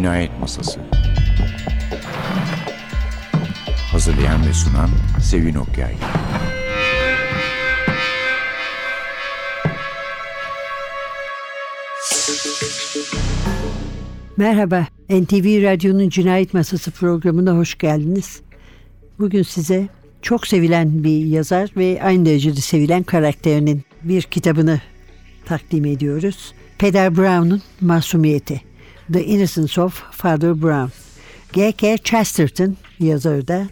Cinayet Masası Hazırlayan ve sunan Sevin Okyay Merhaba, NTV Radyo'nun Cinayet Masası programına hoş geldiniz. Bugün size çok sevilen bir yazar ve aynı derecede sevilen karakterinin bir kitabını takdim ediyoruz. Peder Brown'un Masumiyeti. The Innocence of Father Brown. G.K. Chesterton yazarı da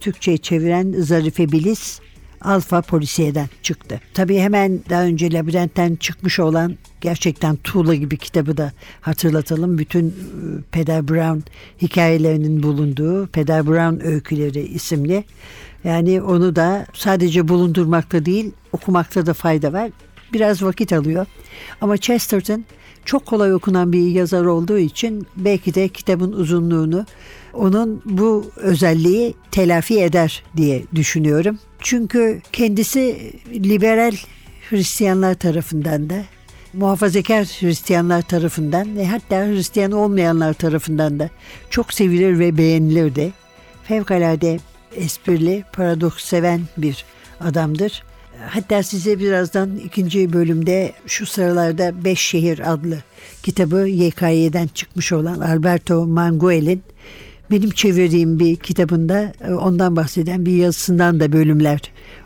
Türkçe'ye çeviren Zarife Bilis Alfa Polisiye'den çıktı. Tabii hemen daha önce Labirent'ten çıkmış olan gerçekten tuğla gibi kitabı da hatırlatalım. Bütün e, Peder Brown hikayelerinin bulunduğu Peder Brown Öyküleri isimli. Yani onu da sadece bulundurmakta değil okumakta da fayda var. Biraz vakit alıyor. Ama Chesterton çok kolay okunan bir yazar olduğu için belki de kitabın uzunluğunu onun bu özelliği telafi eder diye düşünüyorum. Çünkü kendisi liberal Hristiyanlar tarafından da muhafazakar Hristiyanlar tarafından ve hatta Hristiyan olmayanlar tarafından da çok sevilir ve beğenilir de. Fevkalade esprili, paradoks seven bir adamdır. Hatta size birazdan ikinci bölümde şu sıralarda Beş Şehir adlı kitabı YKY'den çıkmış olan Alberto Manguel'in benim çevirdiğim bir kitabında e, ondan bahseden bir yazısından da bölümler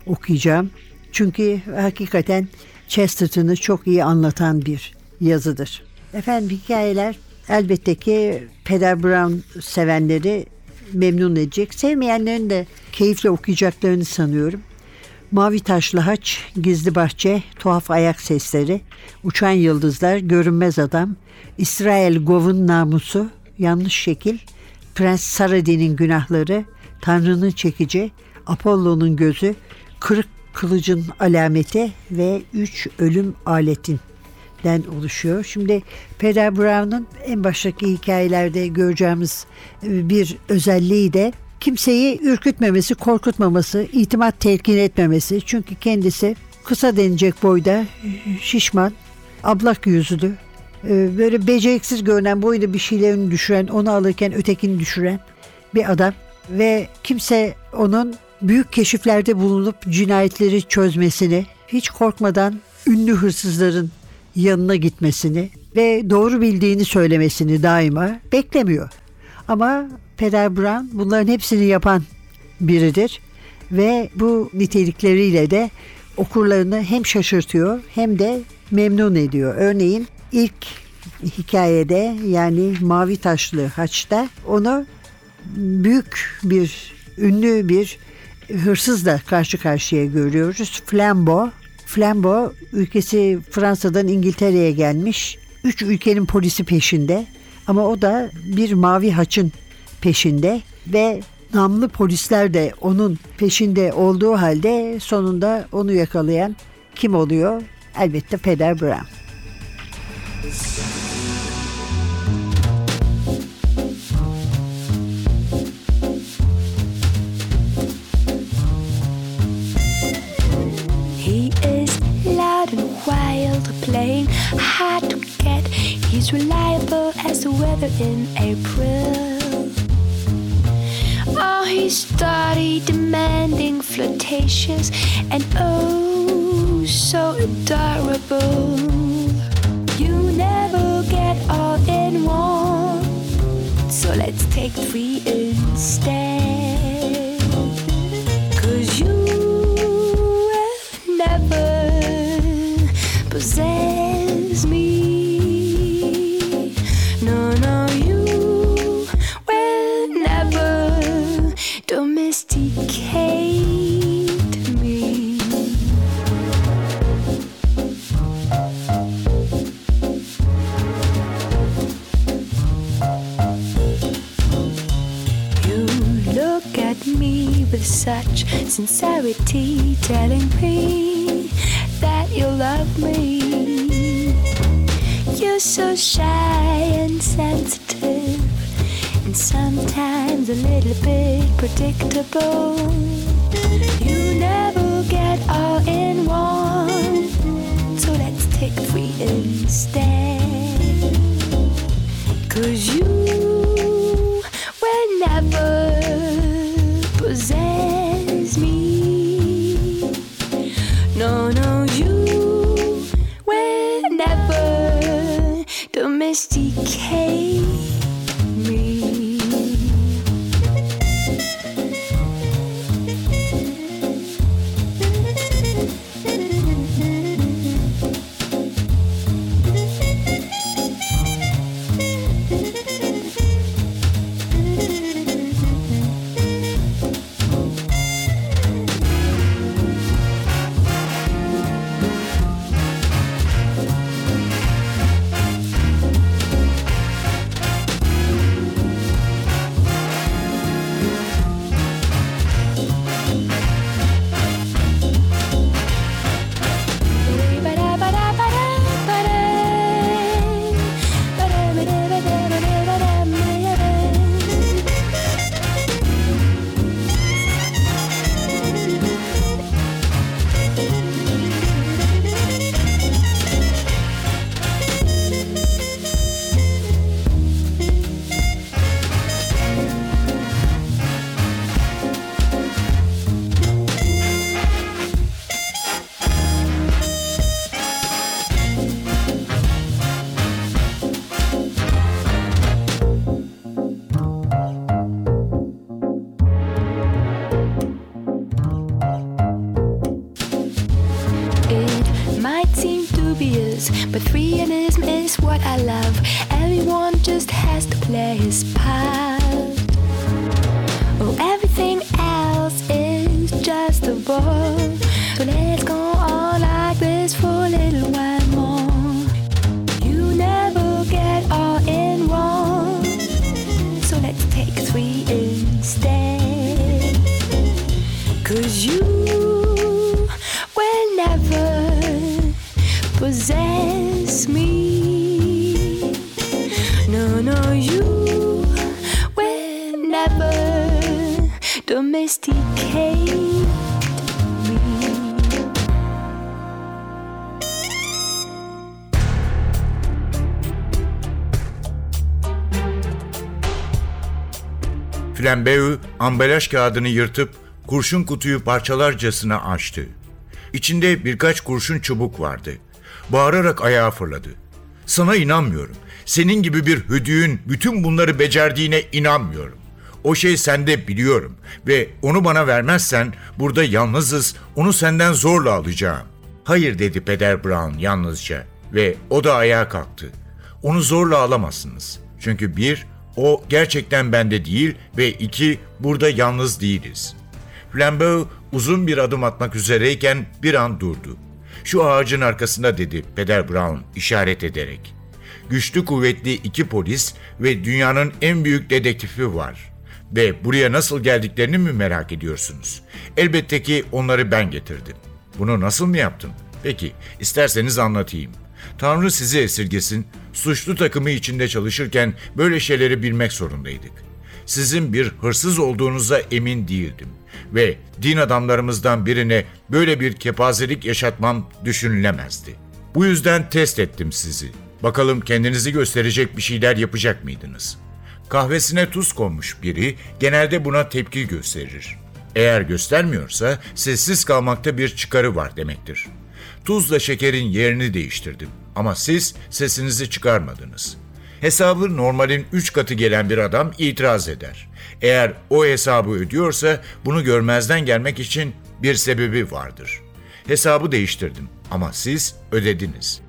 okuyacağım. Çünkü hakikaten Chesterton'ı çok iyi anlatan bir yazıdır. Efendim hikayeler elbette ki Peder Brown sevenleri memnun edecek. Sevmeyenlerin de keyifle okuyacaklarını sanıyorum. Mavi taşlı haç, gizli bahçe, tuhaf ayak sesleri, uçan yıldızlar, görünmez adam, İsrail Gov'un namusu, yanlış şekil, Prens Saradin'in günahları, Tanrı'nın çekici, Apollo'nun gözü, kırık kılıcın alameti ve üç ölüm aletinden oluşuyor. Şimdi Peder Brown'un en baştaki hikayelerde göreceğimiz bir özelliği de kimseyi ürkütmemesi, korkutmaması, itimat telkin etmemesi. Çünkü kendisi kısa denecek boyda, şişman, ablak yüzlü, e, böyle beceriksiz görünen boyunda bir şeylerini düşüren, onu alırken ötekini düşüren bir adam ve kimse onun büyük keşiflerde bulunup cinayetleri çözmesini, hiç korkmadan ünlü hırsızların yanına gitmesini ve doğru bildiğini söylemesini daima beklemiyor. Ama Peder Brown bunların hepsini yapan biridir ve bu nitelikleriyle de okurlarını hem şaşırtıyor hem de memnun ediyor. Örneğin ilk hikayede yani Mavi Taşlı Haç'ta onu büyük bir ünlü bir hırsızla karşı karşıya görüyoruz. Flambo. Flambo ülkesi Fransa'dan İngiltere'ye gelmiş. Üç ülkenin polisi peşinde. Ama o da bir mavi haçın peşinde ve namlı polisler de onun peşinde olduğu halde sonunda onu yakalayan kim oluyor? Elbette Peder Brown. Wild, hard to get. He's reliable as the weather in April. He's steady, demanding, flirtatious, and oh, so adorable. You never get all in one, so let's take three instead. With such sincerity, telling me that you love me. You're so shy and sensitive, and sometimes a little bit predictable. You never get all in one, so let's take three instead. Cause you No, no, you will never domesticate me. Flambeu ambalaj kağıdını yırtıp kurşun kutuyu parçalarcasına açtı. İçinde birkaç kurşun çubuk vardı. Bağırarak ayağa fırladı. Sana inanmıyorum. Senin gibi bir hüdüğün bütün bunları becerdiğine inanmıyorum. O şey sende biliyorum ve onu bana vermezsen burada yalnızız, onu senden zorla alacağım. Hayır dedi Peder Brown yalnızca ve o da ayağa kalktı. Onu zorla alamazsınız. Çünkü bir, o gerçekten bende değil ve iki, burada yalnız değiliz. Flambeau uzun bir adım atmak üzereyken bir an durdu. Şu ağacın arkasında dedi Peder Brown işaret ederek. Güçlü kuvvetli iki polis ve dünyanın en büyük dedektifi var. Ve buraya nasıl geldiklerini mi merak ediyorsunuz? Elbette ki onları ben getirdim. Bunu nasıl mı yaptım? Peki, isterseniz anlatayım. Tanrı sizi esirgesin, suçlu takımı içinde çalışırken böyle şeyleri bilmek zorundaydık. Sizin bir hırsız olduğunuza emin değildim ve din adamlarımızdan birine böyle bir kepazelik yaşatmam düşünülemezdi. Bu yüzden test ettim sizi. Bakalım kendinizi gösterecek bir şeyler yapacak mıydınız? Kahvesine tuz konmuş biri genelde buna tepki gösterir. Eğer göstermiyorsa sessiz kalmakta bir çıkarı var demektir. Tuzla şekerin yerini değiştirdim ama siz sesinizi çıkarmadınız. Hesabı normalin 3 katı gelen bir adam itiraz eder. Eğer o hesabı ödüyorsa bunu görmezden gelmek için bir sebebi vardır. Hesabı değiştirdim ama siz ödediniz.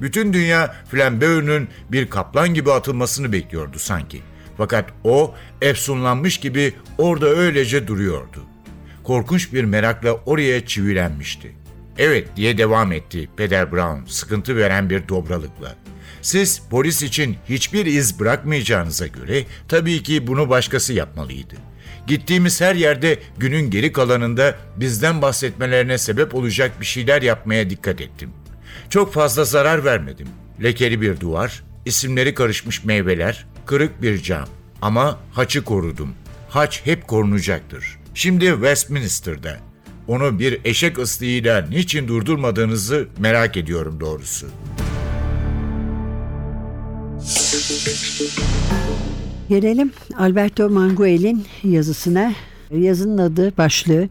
Bütün dünya Flambeau'nun bir kaplan gibi atılmasını bekliyordu sanki. Fakat o efsunlanmış gibi orada öylece duruyordu. Korkunç bir merakla oraya çivilenmişti. Evet diye devam etti Peder Brown sıkıntı veren bir dobralıkla. Siz polis için hiçbir iz bırakmayacağınıza göre tabii ki bunu başkası yapmalıydı. Gittiğimiz her yerde günün geri kalanında bizden bahsetmelerine sebep olacak bir şeyler yapmaya dikkat ettim. Çok fazla zarar vermedim. Lekeli bir duvar, isimleri karışmış meyveler, kırık bir cam. Ama haçı korudum. Haç hep korunacaktır. Şimdi Westminster'da. Onu bir eşek ıslığıyla niçin durdurmadığınızı merak ediyorum doğrusu. Gelelim Alberto Manguel'in yazısına. Yazının adı başlığı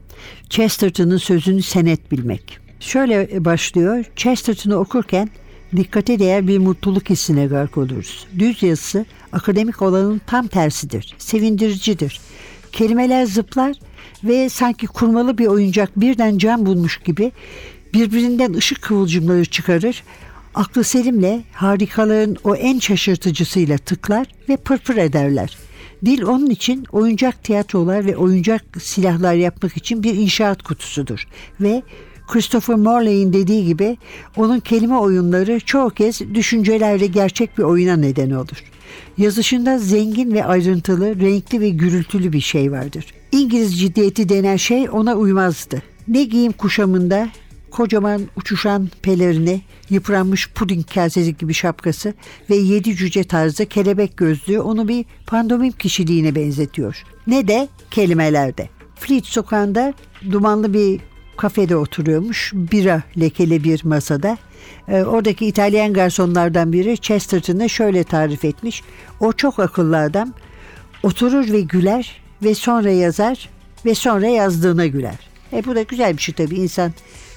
Chesterton'ın sözünü senet bilmek. Şöyle başlıyor. Chesterton'ı okurken dikkate değer bir mutluluk hissine gark oluruz. Düz yazısı akademik olanın tam tersidir. Sevindiricidir. Kelimeler zıplar ve sanki kurmalı bir oyuncak birden can bulmuş gibi birbirinden ışık kıvılcımları çıkarır. Aklı selimle harikaların o en şaşırtıcısıyla tıklar ve pırpır ederler. Dil onun için oyuncak tiyatrolar ve oyuncak silahlar yapmak için bir inşaat kutusudur. Ve Christopher Morley'in dediği gibi onun kelime oyunları çoğu kez düşüncelerle gerçek bir oyuna neden olur. Yazışında zengin ve ayrıntılı, renkli ve gürültülü bir şey vardır. İngiliz ciddiyeti denen şey ona uymazdı. Ne giyim kuşamında kocaman uçuşan pelerini, yıpranmış puding kasesi gibi şapkası ve yedi cüce tarzı kelebek gözlüğü onu bir pandomim kişiliğine benzetiyor. Ne de kelimelerde. Fleet sokağında dumanlı bir kafede oturuyormuş. Bira lekeli bir masada. Ee, oradaki İtalyan garsonlardan biri Chesterton'ı şöyle tarif etmiş. O çok akıllı adam. Oturur ve güler ve sonra yazar ve sonra yazdığına güler. E bu da güzel bir şey tabii. İnsan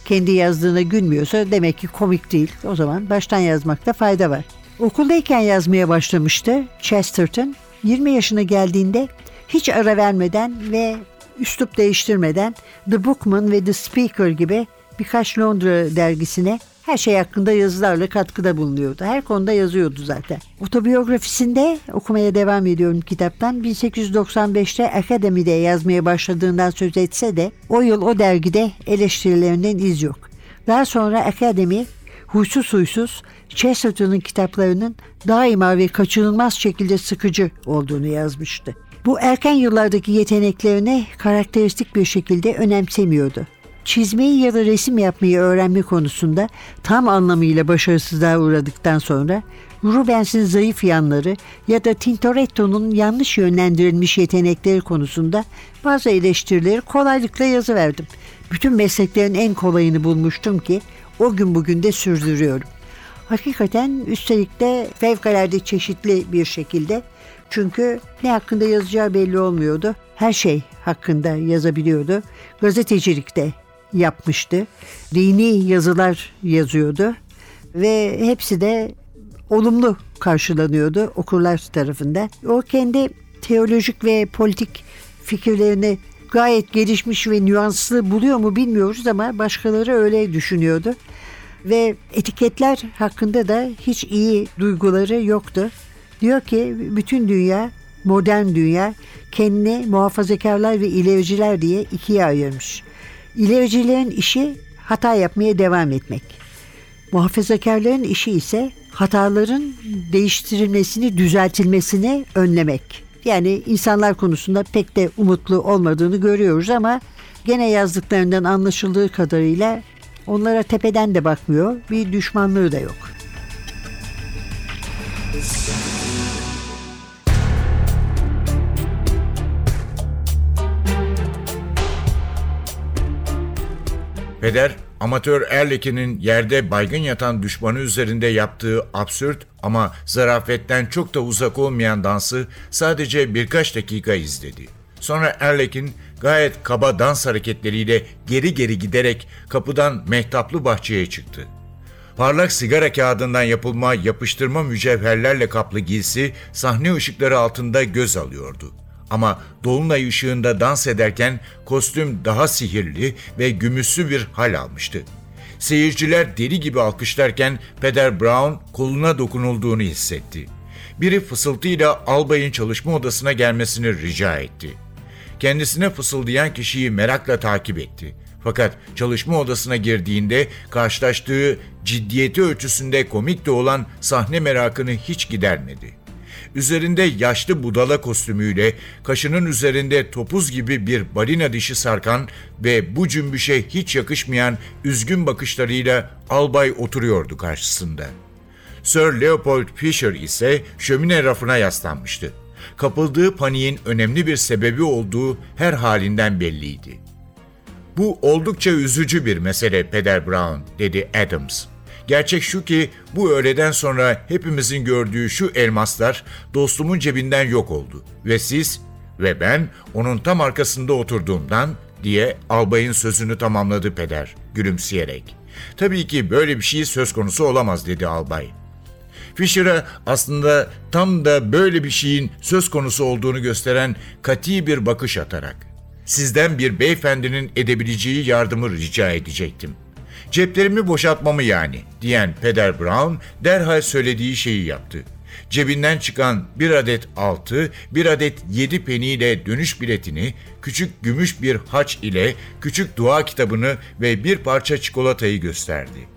kendi yazdığına gülmüyorsa demek ki komik değil. O zaman baştan yazmakta fayda var. Okuldayken yazmaya başlamıştı Chesterton. 20 yaşına geldiğinde hiç ara vermeden ve üslup değiştirmeden The Bookman ve The Speaker gibi birkaç Londra dergisine Her şey hakkında yazılarla katkıda bulunuyordu. Her konuda yazıyordu zaten. Otobiyografisinde okumaya devam ediyorum kitaptan. 1895'te akademide yazmaya başladığından söz etse de o yıl o dergide eleştirilerinden iz yok. Daha sonra akademi huysuz huysuz Chesterton'un kitaplarının daima ve kaçınılmaz şekilde sıkıcı olduğunu yazmıştı. Bu erken yıllardaki yeteneklerini karakteristik bir şekilde önemsemiyordu. Çizmeyi ya da resim yapmayı öğrenme konusunda tam anlamıyla başarısızlığa uğradıktan sonra Rubens'in zayıf yanları ya da Tintoretto'nun yanlış yönlendirilmiş yetenekleri konusunda bazı eleştirileri kolaylıkla yazıverdim. Bütün mesleklerin en kolayını bulmuştum ki o gün bugün de sürdürüyorum. Hakikaten üstelik de fevkalade çeşitli bir şekilde çünkü ne hakkında yazacağı belli olmuyordu. Her şey hakkında yazabiliyordu. Gazetecilikte yapmıştı. Dini yazılar yazıyordu ve hepsi de olumlu karşılanıyordu okurlar tarafından. O kendi teolojik ve politik fikirlerini gayet gelişmiş ve nüanslı buluyor mu bilmiyoruz ama başkaları öyle düşünüyordu. Ve etiketler hakkında da hiç iyi duyguları yoktu. Diyor ki bütün dünya, modern dünya kendini muhafazakarlar ve ilericiler diye ikiye ayırmış. İlericilerin işi hata yapmaya devam etmek. Muhafazakarların işi ise hataların değiştirilmesini, düzeltilmesini önlemek. Yani insanlar konusunda pek de umutlu olmadığını görüyoruz ama gene yazdıklarından anlaşıldığı kadarıyla onlara tepeden de bakmıyor, bir düşmanlığı da yok. Peder, amatör Erlekin'in yerde baygın yatan düşmanı üzerinde yaptığı absürt ama zarafetten çok da uzak olmayan dansı sadece birkaç dakika izledi. Sonra Erlekin gayet kaba dans hareketleriyle geri geri giderek kapıdan mehtaplı bahçeye çıktı. Parlak sigara kağıdından yapılma yapıştırma mücevherlerle kaplı giysi sahne ışıkları altında göz alıyordu. Ama dolunay ışığında dans ederken kostüm daha sihirli ve gümüşsü bir hal almıştı. Seyirciler deli gibi alkışlarken Peder Brown koluna dokunulduğunu hissetti. Biri fısıltıyla albayın çalışma odasına gelmesini rica etti. Kendisine fısıldayan kişiyi merakla takip etti. Fakat çalışma odasına girdiğinde karşılaştığı ciddiyeti ölçüsünde komik de olan sahne merakını hiç gidermedi. Üzerinde yaşlı budala kostümüyle kaşının üzerinde topuz gibi bir balina dişi sarkan ve bu cümbüşe hiç yakışmayan üzgün bakışlarıyla albay oturuyordu karşısında. Sir Leopold Fisher ise şömine rafına yaslanmıştı. Kapıldığı paniğin önemli bir sebebi olduğu her halinden belliydi. Bu oldukça üzücü bir mesele Peder Brown, dedi Adams. Gerçek şu ki bu öğleden sonra hepimizin gördüğü şu elmaslar dostumun cebinden yok oldu. Ve siz ve ben onun tam arkasında oturduğumdan diye albayın sözünü tamamladı peder gülümseyerek. Tabii ki böyle bir şey söz konusu olamaz dedi albay. Fisher'a aslında tam da böyle bir şeyin söz konusu olduğunu gösteren kati bir bakış atarak sizden bir beyefendinin edebileceği yardımı rica edecektim. Ceplerimi boşaltmamı yani diyen Peder Brown derhal söylediği şeyi yaptı. Cebinden çıkan bir adet altı, bir adet yedi peniyle dönüş biletini, küçük gümüş bir haç ile küçük dua kitabını ve bir parça çikolatayı gösterdi.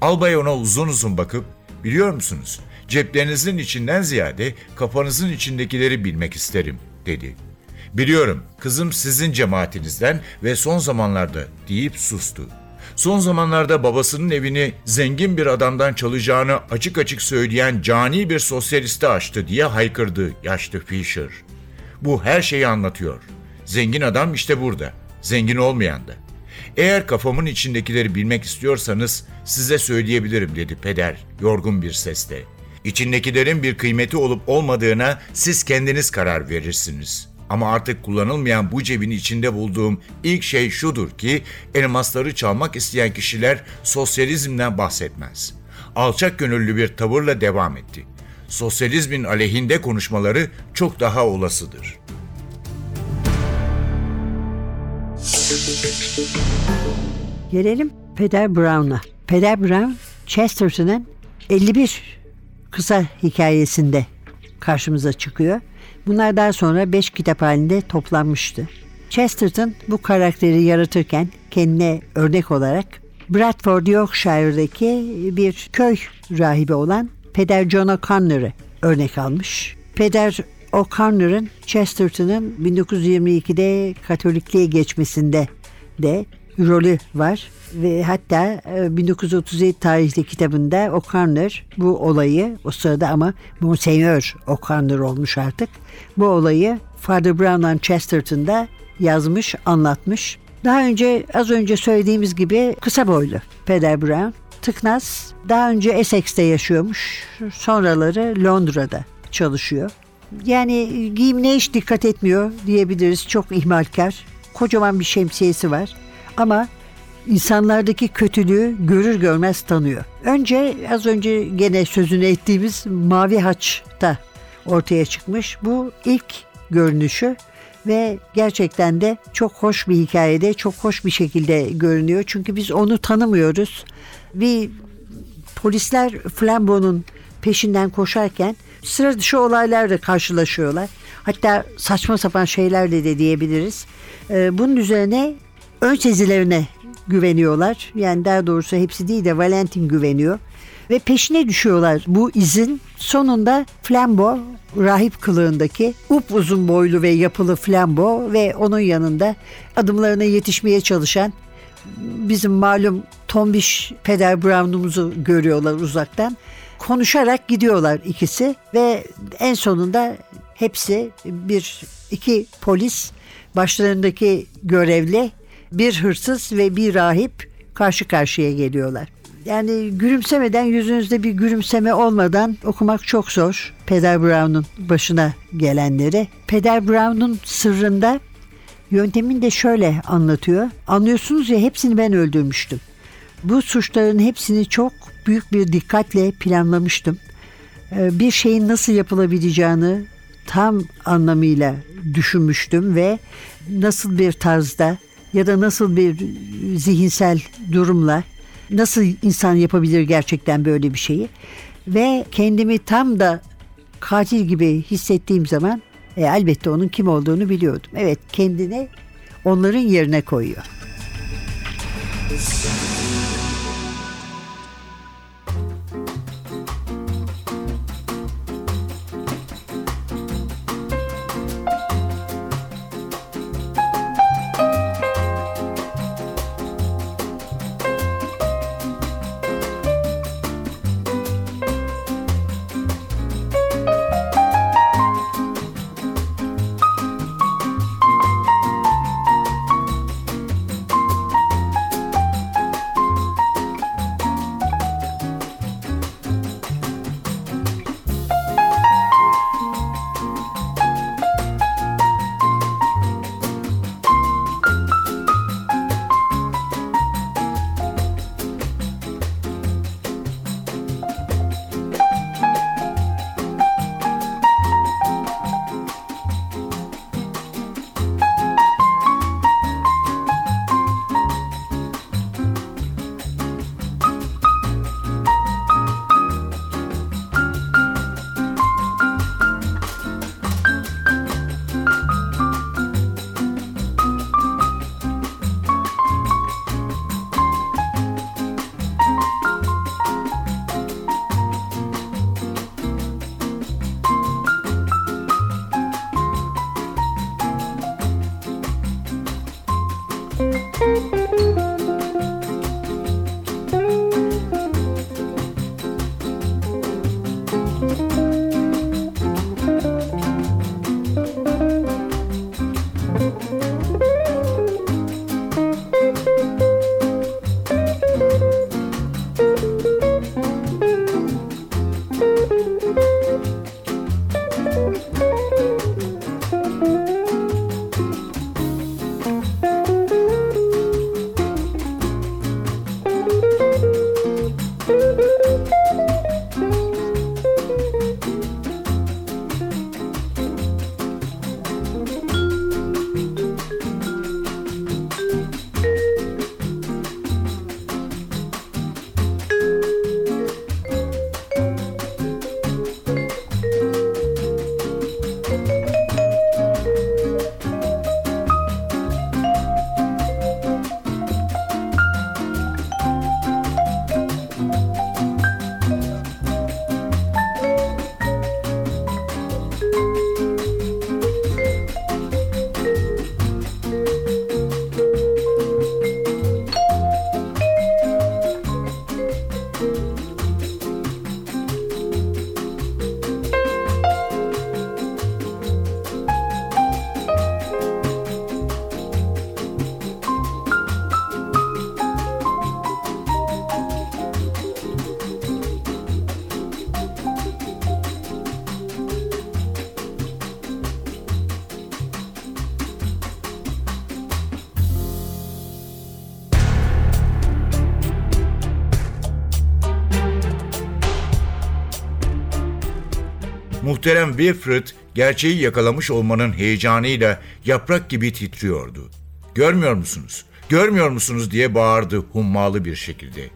Albay ona uzun uzun bakıp, biliyor musunuz, ceplerinizin içinden ziyade kafanızın içindekileri bilmek isterim, dedi. Biliyorum, kızım sizin cemaatinizden ve son zamanlarda deyip sustu. Son zamanlarda babasının evini zengin bir adamdan çalacağını açık açık söyleyen cani bir sosyaliste açtı diye haykırdı yaşlı Fisher. Bu her şeyi anlatıyor. Zengin adam işte burada. Zengin olmayan da. Eğer kafamın içindekileri bilmek istiyorsanız size söyleyebilirim dedi peder yorgun bir sesle. İçindekilerin bir kıymeti olup olmadığına siz kendiniz karar verirsiniz. Ama artık kullanılmayan bu cebin içinde bulduğum ilk şey şudur ki elmasları çalmak isteyen kişiler sosyalizmden bahsetmez. Alçak gönüllü bir tavırla devam etti. Sosyalizmin aleyhinde konuşmaları çok daha olasıdır. Gelelim Peder Brown'a. Peder Brown Chesterton'ın 51 kısa hikayesinde karşımıza çıkıyor. Bunlar daha sonra 5 kitap halinde toplanmıştı. Chesterton bu karakteri yaratırken kendine örnek olarak Bradford, Yorkshire'daki bir köy rahibi olan Peder John O'Connor'ı örnek almış. Peder O'Connor'ın Chesterton'ın 1922'de Katolikliğe geçmesinde de rolü var ve hatta e, 1937 tarihli kitabında O'Connor bu olayı o sırada ama Monseigneur O'Connor olmuş artık. Bu olayı Father Brown and Chesterton'da yazmış, anlatmış. Daha önce az önce söylediğimiz gibi kısa boylu Peder Brown. Tıknaz daha önce Essex'te yaşıyormuş. Sonraları Londra'da çalışıyor. Yani giyimine hiç dikkat etmiyor diyebiliriz. Çok ihmalkar. Kocaman bir şemsiyesi var. Ama insanlardaki kötülüğü görür görmez tanıyor. Önce az önce gene sözünü ettiğimiz Mavi Haç'ta ortaya çıkmış. Bu ilk görünüşü ve gerçekten de çok hoş bir hikayede çok hoş bir şekilde görünüyor. Çünkü biz onu tanımıyoruz. Bir polisler Flambeau'nun peşinden koşarken sıra dışı olaylarla karşılaşıyorlar. Hatta saçma sapan şeylerle de diyebiliriz. Ee, bunun üzerine ön sezilerine güveniyorlar. Yani daha doğrusu hepsi değil de Valentin güveniyor. Ve peşine düşüyorlar bu izin. Sonunda Flambeau rahip kılığındaki upuzun boylu ve yapılı Flambeau ve onun yanında adımlarına yetişmeye çalışan bizim malum tombiş peder Brown'umuzu görüyorlar uzaktan. Konuşarak gidiyorlar ikisi ve en sonunda hepsi bir iki polis başlarındaki görevli bir hırsız ve bir rahip karşı karşıya geliyorlar. Yani gülümsemeden yüzünüzde bir gülümseme olmadan okumak çok zor. Peder Brown'un başına gelenleri. Peder Brown'un sırrında Yöntemini de şöyle anlatıyor. Anlıyorsunuz ya hepsini ben öldürmüştüm. Bu suçların hepsini çok büyük bir dikkatle planlamıştım. Ee, Bir şeyin nasıl yapılabileceğini tam anlamıyla düşünmüştüm ve nasıl bir tarzda ya da nasıl bir zihinsel durumla nasıl insan yapabilir gerçekten böyle bir şeyi ve kendimi tam da katil gibi hissettiğim zaman e, elbette onun kim olduğunu biliyordum. Evet kendini onların yerine koyuyor. Muhterem Wilfred gerçeği yakalamış olmanın heyecanıyla yaprak gibi titriyordu. Görmüyor musunuz? Görmüyor musunuz diye bağırdı hummalı bir şekilde.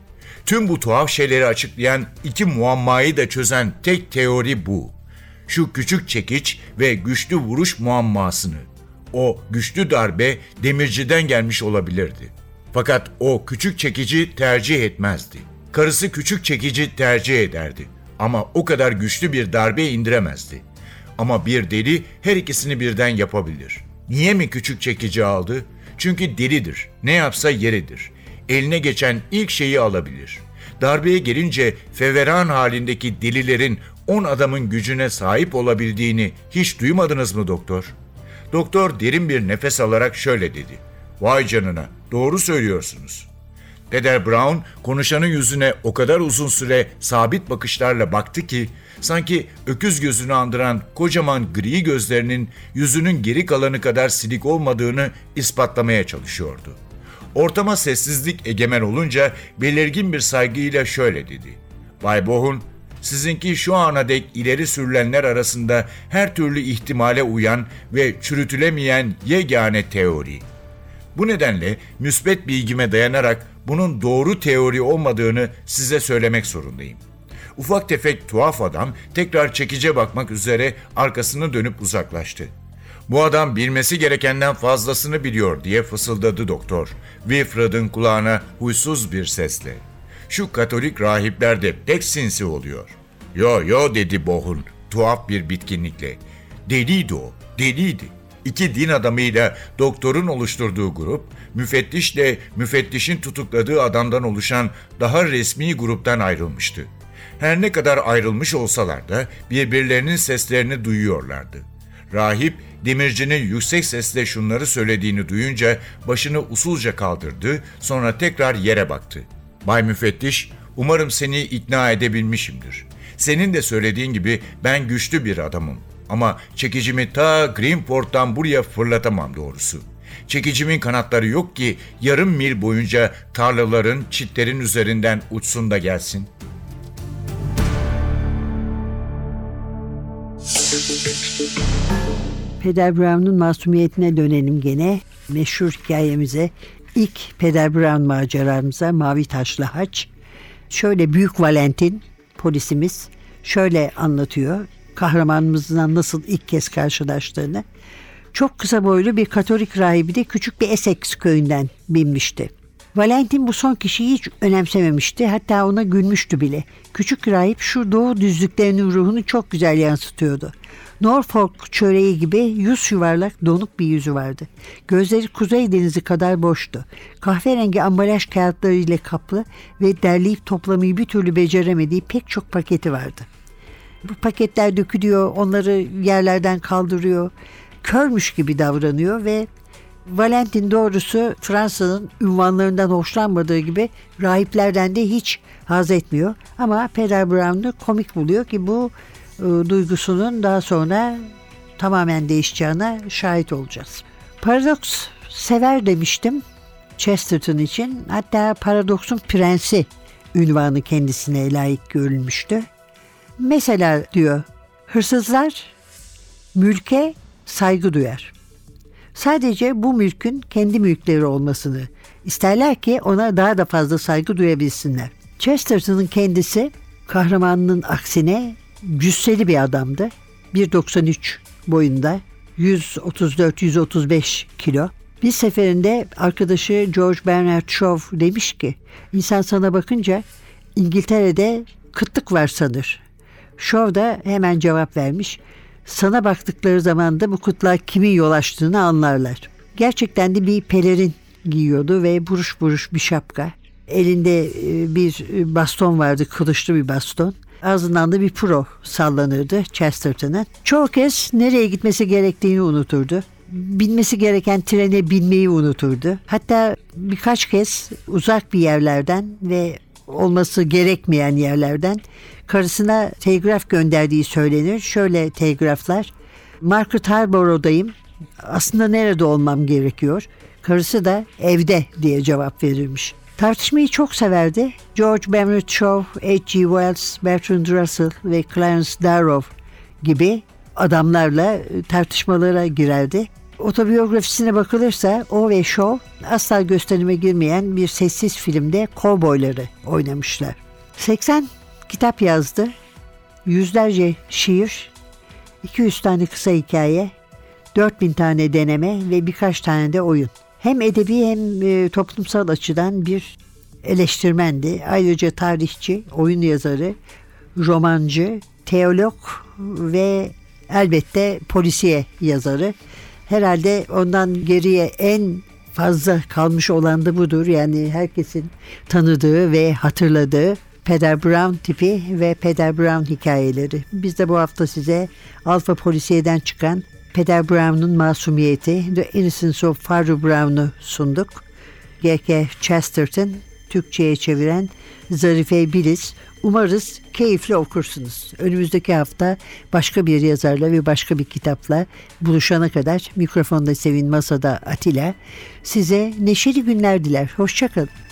Tüm bu tuhaf şeyleri açıklayan iki muammayı da çözen tek teori bu. Şu küçük çekiç ve güçlü vuruş muammasını. O güçlü darbe demirciden gelmiş olabilirdi. Fakat o küçük çekici tercih etmezdi. Karısı küçük çekici tercih ederdi. Ama o kadar güçlü bir darbe indiremezdi. Ama bir deli her ikisini birden yapabilir. Niye mi küçük çekici aldı? Çünkü delidir. Ne yapsa yeridir. Eline geçen ilk şeyi alabilir. Darbeye gelince feveran halindeki delilerin on adamın gücüne sahip olabildiğini hiç duymadınız mı doktor? Doktor derin bir nefes alarak şöyle dedi. Vay canına, doğru söylüyorsunuz. Peder Brown konuşanın yüzüne o kadar uzun süre sabit bakışlarla baktı ki sanki öküz gözünü andıran kocaman gri gözlerinin yüzünün geri kalanı kadar silik olmadığını ispatlamaya çalışıyordu. Ortama sessizlik egemen olunca belirgin bir saygıyla şöyle dedi. Bay Bohun, sizinki şu ana dek ileri sürülenler arasında her türlü ihtimale uyan ve çürütülemeyen yegane teori. Bu nedenle müsbet bilgime dayanarak bunun doğru teori olmadığını size söylemek zorundayım. Ufak tefek tuhaf adam tekrar çekice bakmak üzere arkasını dönüp uzaklaştı. Bu adam bilmesi gerekenden fazlasını biliyor diye fısıldadı doktor. Wilfred'ın kulağına huysuz bir sesle. Şu katolik rahipler de pek sinsi oluyor. Yo yo dedi Bohun tuhaf bir bitkinlikle. Deliydi o, deliydi. İki din adamıyla doktorun oluşturduğu grup, müfettişle müfettişin tutukladığı adamdan oluşan daha resmi gruptan ayrılmıştı. Her ne kadar ayrılmış olsalar da birbirlerinin seslerini duyuyorlardı. Rahip demircinin yüksek sesle şunları söylediğini duyunca başını usulca kaldırdı, sonra tekrar yere baktı. Bay müfettiş, umarım seni ikna edebilmişimdir. Senin de söylediğin gibi ben güçlü bir adamım. Ama çekicimi ta Greenport'tan buraya fırlatamam doğrusu. Çekicimin kanatları yok ki yarım mil boyunca tarlaların, çitlerin üzerinden uçsun da gelsin. Peder Brown'un masumiyetine dönelim gene. Meşhur hikayemize, ilk Peder Brown maceramıza Mavi Taşlı Haç. Şöyle Büyük Valentin polisimiz şöyle anlatıyor kahramanımızla nasıl ilk kez karşılaştığını. Çok kısa boylu bir Katolik rahibi de küçük bir Essex köyünden binmişti. Valentin bu son kişiyi hiç önemsememişti. Hatta ona gülmüştü bile. Küçük rahip şu doğu düzlüklerinin ruhunu çok güzel yansıtıyordu. Norfolk çöreği gibi yüz yuvarlak donuk bir yüzü vardı. Gözleri Kuzey Denizi kadar boştu. Kahverengi ambalaj kağıtlarıyla kaplı ve derleyip toplamayı bir türlü beceremediği pek çok paketi vardı. Bu paketler dökülüyor, onları yerlerden kaldırıyor. Körmüş gibi davranıyor ve Valentin doğrusu Fransa'nın ünvanlarından hoşlanmadığı gibi rahiplerden de hiç haz etmiyor. Ama Peder Brown'u komik buluyor ki bu e, duygusunun daha sonra tamamen değişeceğine şahit olacağız. Paradoks sever demiştim Chesterton için. Hatta paradoksun prensi ünvanı kendisine layık görülmüştü. Mesela diyor hırsızlar mülke saygı duyar. Sadece bu mülkün kendi mülkleri olmasını isterler ki ona daha da fazla saygı duyabilsinler. Chesterton'ın kendisi kahramanının aksine cüsseli bir adamdı. 1.93 boyunda 134-135 kilo. Bir seferinde arkadaşı George Bernard Shaw demiş ki insan sana bakınca İngiltere'de kıtlık var sanır. Shaw da hemen cevap vermiş. Sana baktıkları zaman da bu kutlar kimin yol açtığını anlarlar. Gerçekten de bir pelerin giyiyordu ve buruş buruş bir şapka. Elinde e, bir baston vardı, kılıçlı bir baston. Ağzından da bir pro sallanırdı Chesterton'ın. Çoğu kez nereye gitmesi gerektiğini unuturdu. Binmesi gereken trene binmeyi unuturdu. Hatta birkaç kez uzak bir yerlerden ve olması gerekmeyen yerlerden karısına telgraf gönderdiği söylenir. Şöyle telgraflar. Margaret Harborough'dayım. Aslında nerede olmam gerekiyor? Karısı da evde diye cevap verirmiş. Tartışmayı çok severdi. George Bernard Shaw, H.G. Wells, Bertrand Russell ve Clarence Darrow gibi adamlarla e, tartışmalara girerdi. Otobiyografisine bakılırsa o ve Shaw asla gösterime girmeyen bir sessiz filmde kovboyları oynamışlar. 80 kitap yazdı. Yüzlerce şiir, 200 tane kısa hikaye, 4000 tane deneme ve birkaç tane de oyun. Hem edebi hem e, toplumsal açıdan bir eleştirmendi. Ayrıca tarihçi, oyun yazarı, romancı, teolog ve elbette polisiye yazarı. Herhalde ondan geriye en fazla kalmış olan da budur. Yani herkesin tanıdığı ve hatırladığı Peder Brown tipi ve Peder Brown hikayeleri. Biz de bu hafta size Alfa Polisiye'den çıkan Peder Brown'un Masumiyeti, The Innocence of Faru Brown'u sunduk. G.K. Chesterton Türkçe'ye çeviren Zarife Biliz. Umarız keyifli okursunuz. Önümüzdeki hafta başka bir yazarla ve başka bir kitapla buluşana kadar mikrofonda Sevin Masada Atilla size neşeli günler diler. Hoşçakalın.